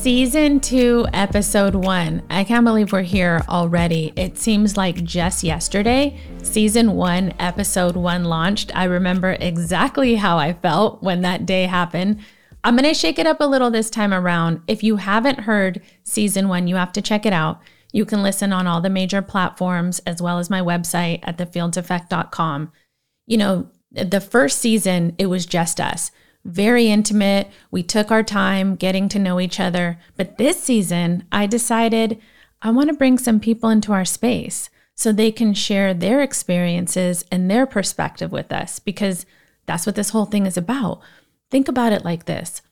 Season two, episode one. I can't believe we're here already. It seems like just yesterday, season one, episode one launched. I remember exactly how I felt when that day happened. I'm going to shake it up a little this time around. If you haven't heard season one, you have to check it out. You can listen on all the major platforms as well as my website at thefieldseffect.com. You know, the first season, it was just us very intimate. We took our time getting to know each other. But this season, I decided I want to bring some people into our space so they can share their experiences and their perspective with us because that's what this whole thing is about. Think about it like this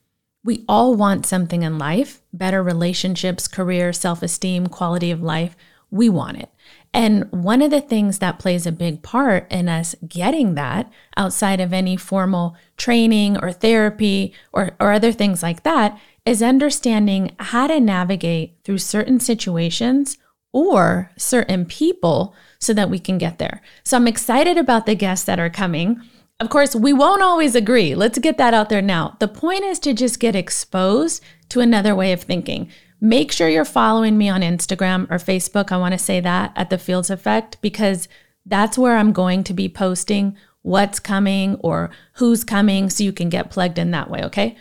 we all want something in life better relationships, career, self esteem, quality of life. We want it. And one of the things that plays a big part in us getting that outside of any formal training or therapy or, or other things like that is understanding how to navigate through certain situations or certain people so that we can get there. So I'm excited about the guests that are coming. Of course, we won't always agree. Let's get that out there now. The point is to just get exposed to another way of thinking. Make sure you're following me on Instagram or Facebook. I want to say that at the Fields Effect because that's where I'm going to be posting what's coming or who's coming so you can get plugged in that way, okay?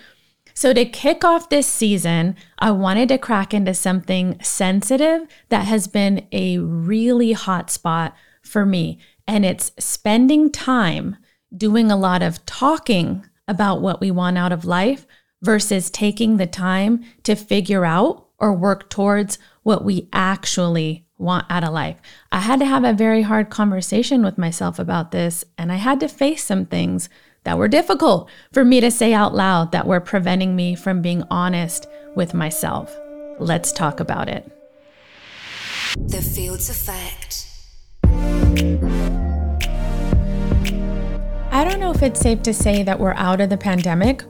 So, to kick off this season, I wanted to crack into something sensitive that has been a really hot spot for me. And it's spending time doing a lot of talking about what we want out of life versus taking the time to figure out or work towards what we actually want out of life. I had to have a very hard conversation with myself about this, and I had to face some things that were difficult for me to say out loud that were preventing me from being honest with myself. Let's talk about it. The Fields Effect. I don't know if it's safe to say that we're out of the pandemic,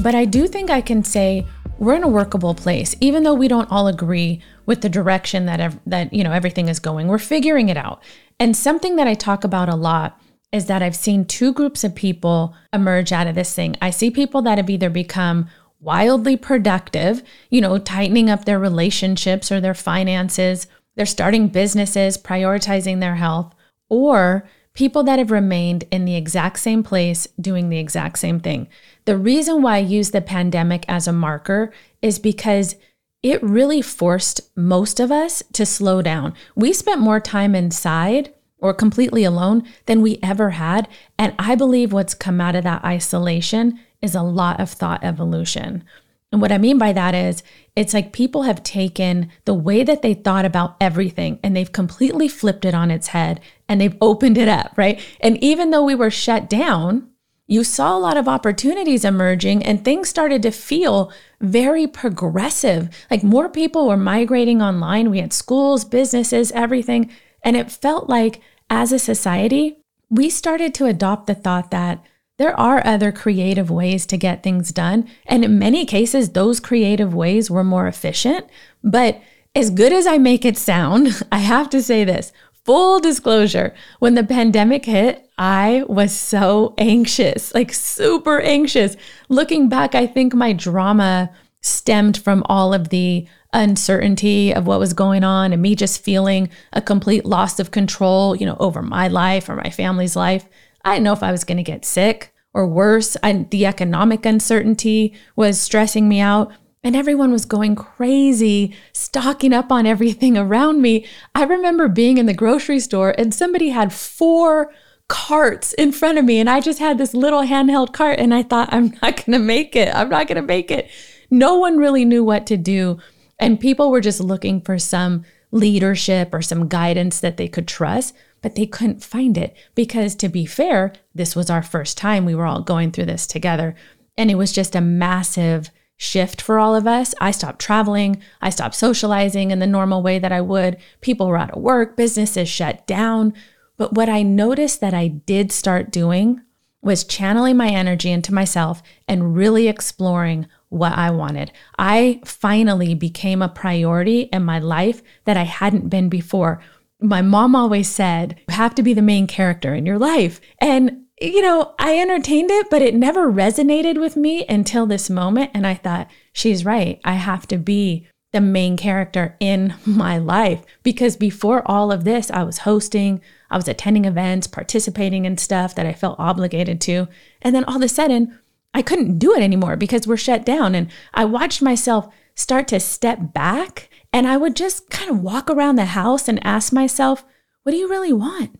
but I do think I can say we're in a workable place even though we don't all agree with the direction that ev- that you know everything is going we're figuring it out. And something that i talk about a lot is that i've seen two groups of people emerge out of this thing. I see people that have either become wildly productive you know tightening up their relationships or their finances they're starting businesses prioritizing their health or people that have remained in the exact same place doing the exact same thing. The reason why I use the pandemic as a marker is because it really forced most of us to slow down. We spent more time inside or completely alone than we ever had. And I believe what's come out of that isolation is a lot of thought evolution. And what I mean by that is, it's like people have taken the way that they thought about everything and they've completely flipped it on its head and they've opened it up, right? And even though we were shut down, you saw a lot of opportunities emerging and things started to feel very progressive. Like more people were migrating online. We had schools, businesses, everything. And it felt like as a society, we started to adopt the thought that there are other creative ways to get things done. And in many cases, those creative ways were more efficient. But as good as I make it sound, I have to say this full disclosure when the pandemic hit, I was so anxious, like super anxious. Looking back, I think my drama stemmed from all of the uncertainty of what was going on and me just feeling a complete loss of control, you know, over my life or my family's life. I didn't know if I was going to get sick or worse. I, the economic uncertainty was stressing me out. And everyone was going crazy, stocking up on everything around me. I remember being in the grocery store and somebody had four carts in front of me, and I just had this little handheld cart. And I thought, I'm not going to make it. I'm not going to make it. No one really knew what to do. And people were just looking for some leadership or some guidance that they could trust but they couldn't find it because, to be fair, this was our first time we were all going through this together. And it was just a massive shift for all of us. I stopped traveling. I stopped socializing in the normal way that I would. People were out of work, businesses shut down. But what I noticed that I did start doing was channeling my energy into myself and really exploring what I wanted. I finally became a priority in my life that I hadn't been before my mom always said, you have to be the main character in your life. And you know, I entertained it, but it never resonated with me until this moment. And I thought, she's right. I have to be the main character in my life because before all of this, I was hosting, I was attending events, participating in stuff that I felt obligated to. And then all of a sudden, I couldn't do it anymore because we're shut down. And I watched myself start to step back and I would just kind of walk around the house and ask myself, what do you really want?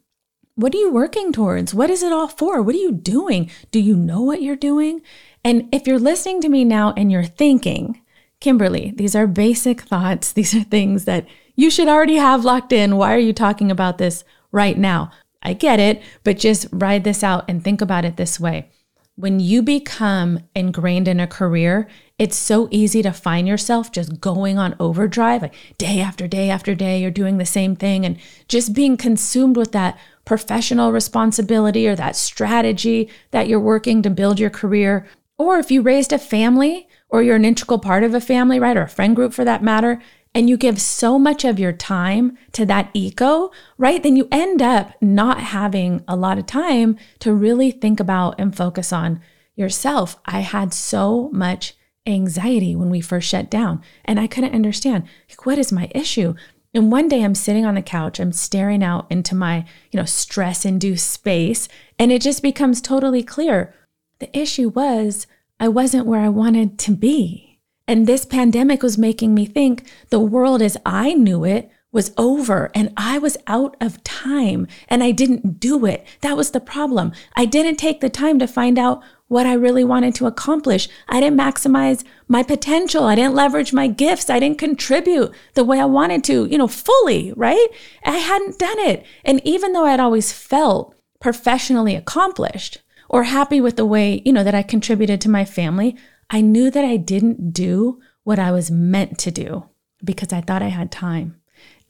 What are you working towards? What is it all for? What are you doing? Do you know what you're doing? And if you're listening to me now and you're thinking, Kimberly, these are basic thoughts. These are things that you should already have locked in. Why are you talking about this right now? I get it, but just ride this out and think about it this way. When you become ingrained in a career, it's so easy to find yourself just going on overdrive, like day after day after day, you're doing the same thing and just being consumed with that professional responsibility or that strategy that you're working to build your career. Or if you raised a family or you're an integral part of a family, right, or a friend group for that matter, and you give so much of your time to that ego, right, then you end up not having a lot of time to really think about and focus on yourself. I had so much anxiety when we first shut down, and I couldn't understand like, what is my issue? And one day I'm sitting on the couch, I'm staring out into my, you know, stress induced space, and it just becomes totally clear. The issue was I wasn't where I wanted to be. And this pandemic was making me think the world as I knew it was over and I was out of time and I didn't do it. That was the problem. I didn't take the time to find out what I really wanted to accomplish. I didn't maximize my potential. I didn't leverage my gifts. I didn't contribute the way I wanted to, you know, fully, right? I hadn't done it. And even though I'd always felt professionally accomplished or happy with the way, you know, that I contributed to my family, I knew that I didn't do what I was meant to do because I thought I had time.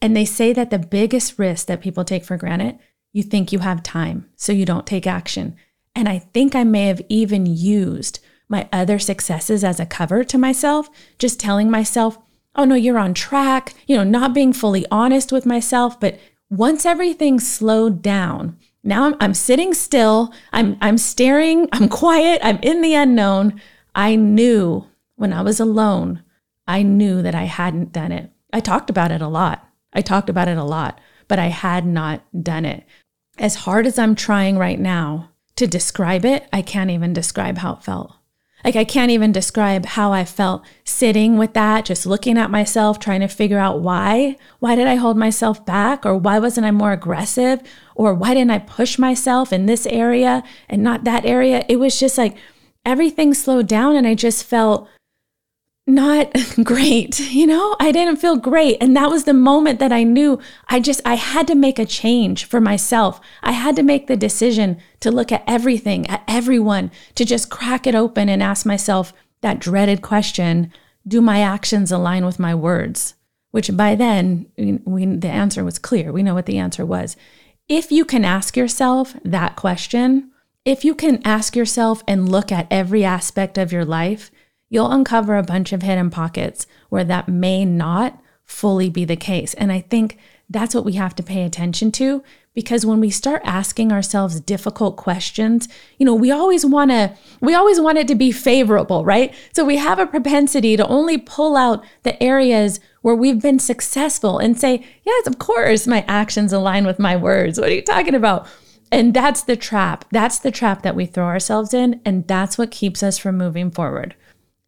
And they say that the biggest risk that people take for granted, you think you have time, so you don't take action. And I think I may have even used my other successes as a cover to myself, just telling myself, oh no, you're on track, you know, not being fully honest with myself. But once everything slowed down, now I'm, I'm sitting still, I'm, I'm staring, I'm quiet, I'm in the unknown. I knew when I was alone, I knew that I hadn't done it. I talked about it a lot. I talked about it a lot, but I had not done it. As hard as I'm trying right now to describe it, I can't even describe how it felt. Like, I can't even describe how I felt sitting with that, just looking at myself, trying to figure out why. Why did I hold myself back? Or why wasn't I more aggressive? Or why didn't I push myself in this area and not that area? It was just like everything slowed down, and I just felt not great. You know, I didn't feel great. And that was the moment that I knew I just, I had to make a change for myself. I had to make the decision to look at everything, at everyone, to just crack it open and ask myself that dreaded question Do my actions align with my words? Which by then, we, the answer was clear. We know what the answer was. If you can ask yourself that question, if you can ask yourself and look at every aspect of your life, you'll uncover a bunch of hidden pockets where that may not fully be the case. And I think that's what we have to pay attention to because when we start asking ourselves difficult questions, you know, we always want to we always want it to be favorable, right? So we have a propensity to only pull out the areas where we've been successful and say, "Yes, of course, my actions align with my words." What are you talking about? And that's the trap. That's the trap that we throw ourselves in, and that's what keeps us from moving forward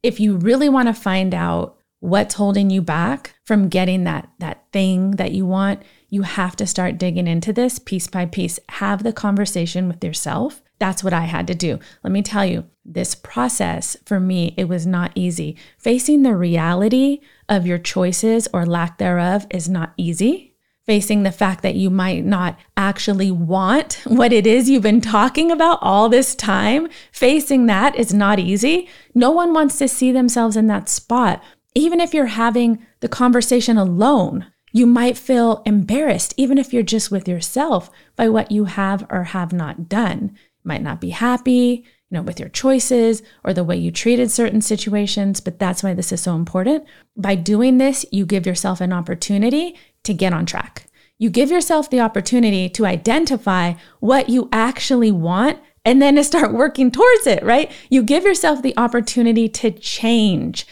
if you really want to find out what's holding you back from getting that that thing that you want, you have to start digging into this piece by piece. Have the conversation with yourself. That's what I had to do. Let me tell you, this process for me, it was not easy. Facing the reality of your choices or lack thereof is not easy facing the fact that you might not actually want what it is you've been talking about all this time, facing that is not easy. No one wants to see themselves in that spot. Even if you're having the conversation alone, you might feel embarrassed, even if you're just with yourself, by what you have or have not done. You might not be happy, you know, with your choices or the way you treated certain situations, but that's why this is so important. By doing this, you give yourself an opportunity to get on track. You give yourself the opportunity to identify what you actually want and then to start working towards it, right? You give yourself the opportunity to change.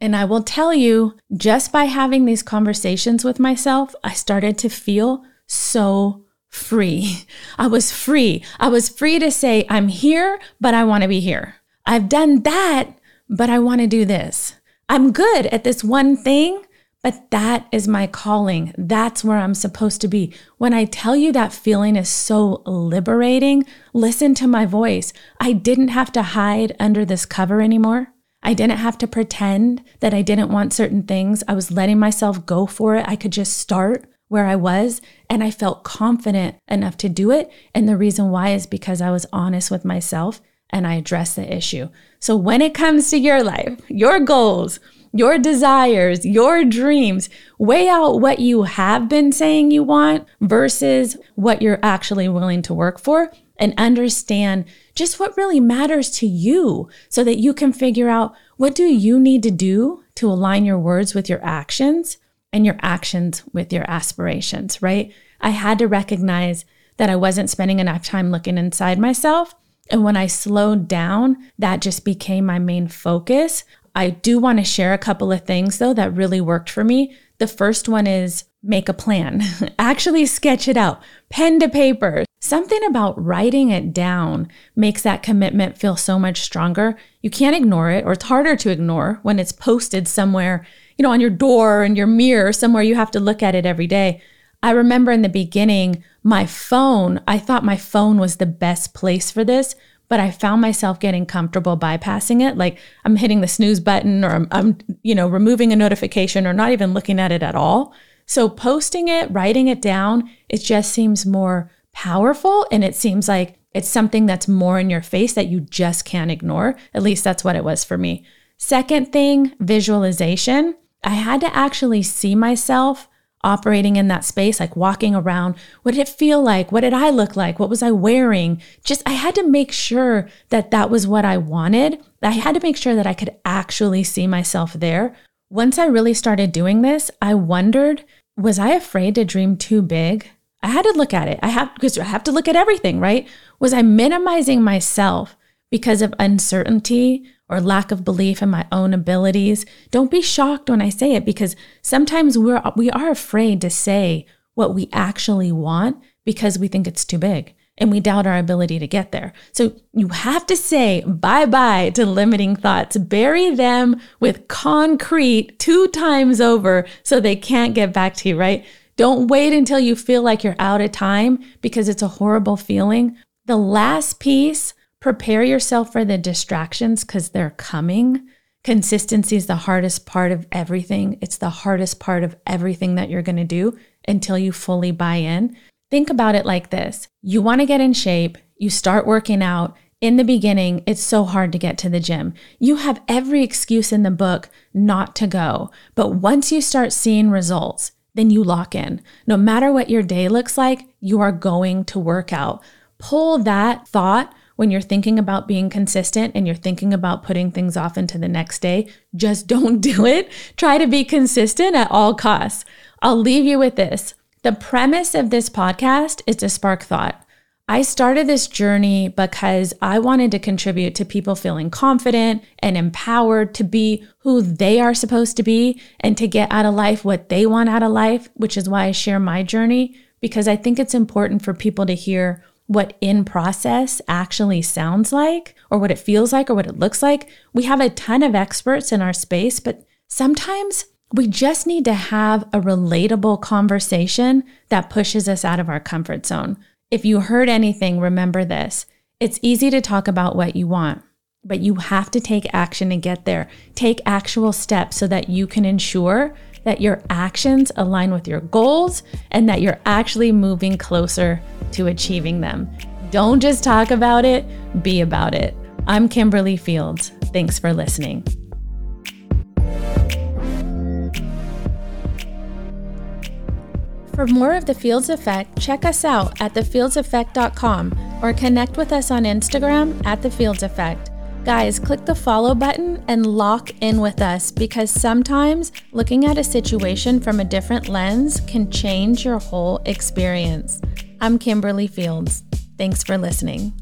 And I will tell you, just by having these conversations with myself, I started to feel so free. I was free. I was free to say, I'm here, but I want to be here. I've done that, but I want to do this. I'm good at this one thing, but that is my calling. That's where I'm supposed to be. When I tell you that feeling is so liberating, listen to my voice. I didn't have to hide under this cover anymore. I didn't have to pretend that I didn't want certain things. I was letting myself go for it. I could just start where I was and I felt confident enough to do it. And the reason why is because I was honest with myself and I addressed the issue. So when it comes to your life, your goals, your desires, your dreams, weigh out what you have been saying you want versus what you're actually willing to work for and understand just what really matters to you so that you can figure out what do you need to do to align your words with your actions and your actions with your aspirations, right? I had to recognize that I wasn't spending enough time looking inside myself. And when I slowed down, that just became my main focus. I do want to share a couple of things though that really worked for me. The first one is make a plan, actually sketch it out, pen to paper. Something about writing it down makes that commitment feel so much stronger. You can't ignore it, or it's harder to ignore when it's posted somewhere, you know, on your door and your mirror, somewhere you have to look at it every day. I remember in the beginning, my phone, I thought my phone was the best place for this but I found myself getting comfortable bypassing it. Like I'm hitting the snooze button or I'm, I'm, you know, removing a notification or not even looking at it at all. So posting it, writing it down, it just seems more powerful. And it seems like it's something that's more in your face that you just can't ignore. At least that's what it was for me. Second thing, visualization. I had to actually see myself operating in that space, like walking around. What did it feel like? What did I look like? What was I wearing? Just, I had to make sure that that was what I wanted. I had to make sure that I could actually see myself there. Once I really started doing this, I wondered, was I afraid to dream too big? I had to look at it. I have because I have to look at everything, right? Was I minimizing myself because of uncertainty or lack of belief in my own abilities, don't be shocked when I say it because sometimes we're we are afraid to say what we actually want because we think it's too big and we doubt our ability to get there. So you have to say bye-bye to limiting thoughts. Bury them with concrete two times over so they can't get back to you, right? Don't wait until you feel like you're out of time because it's a horrible feeling. The last piece prepare yourself for the distractions because they're coming. Consistency is the hardest part of everything. It's the hardest part of everything that you're going to do until you fully buy in. Think about it like this you want to get in shape, you start working out. In the beginning, it's so hard to get to the gym. You have every excuse in the book not to go. But once you start seeing results, then you lock in. No matter what your day looks like, you are going to work out. Pull that thought when you're thinking about being consistent and you're thinking about putting things off into the next day, just don't do it. Try to be consistent at all costs. I'll leave you with this. The premise of this podcast is to spark thought. I started this journey because I wanted to contribute to people feeling confident and empowered to be who they are supposed to be and to get out of life what they want out of life, which is why I share my journey because I think it's important for people to hear what in process actually sounds like, or what it feels like, or what it looks like. We have a ton of experts in our space, but sometimes we just need to have a relatable conversation that pushes us out of our comfort zone. If you heard anything, remember this it's easy to talk about what you want, but you have to take action to get there. Take actual steps so that you can ensure that your actions align with your goals and that you're actually moving closer to achieving them. Don't just talk about it, be about it. I'm Kimberly Fields. Thanks for listening. For more of the Fields Effect, check us out at thefieldseffect.com or connect with us on Instagram at the Fields Effect. Guys, click the follow button and lock in with us because sometimes looking at a situation from a different lens can change your whole experience. I'm Kimberly Fields. Thanks for listening.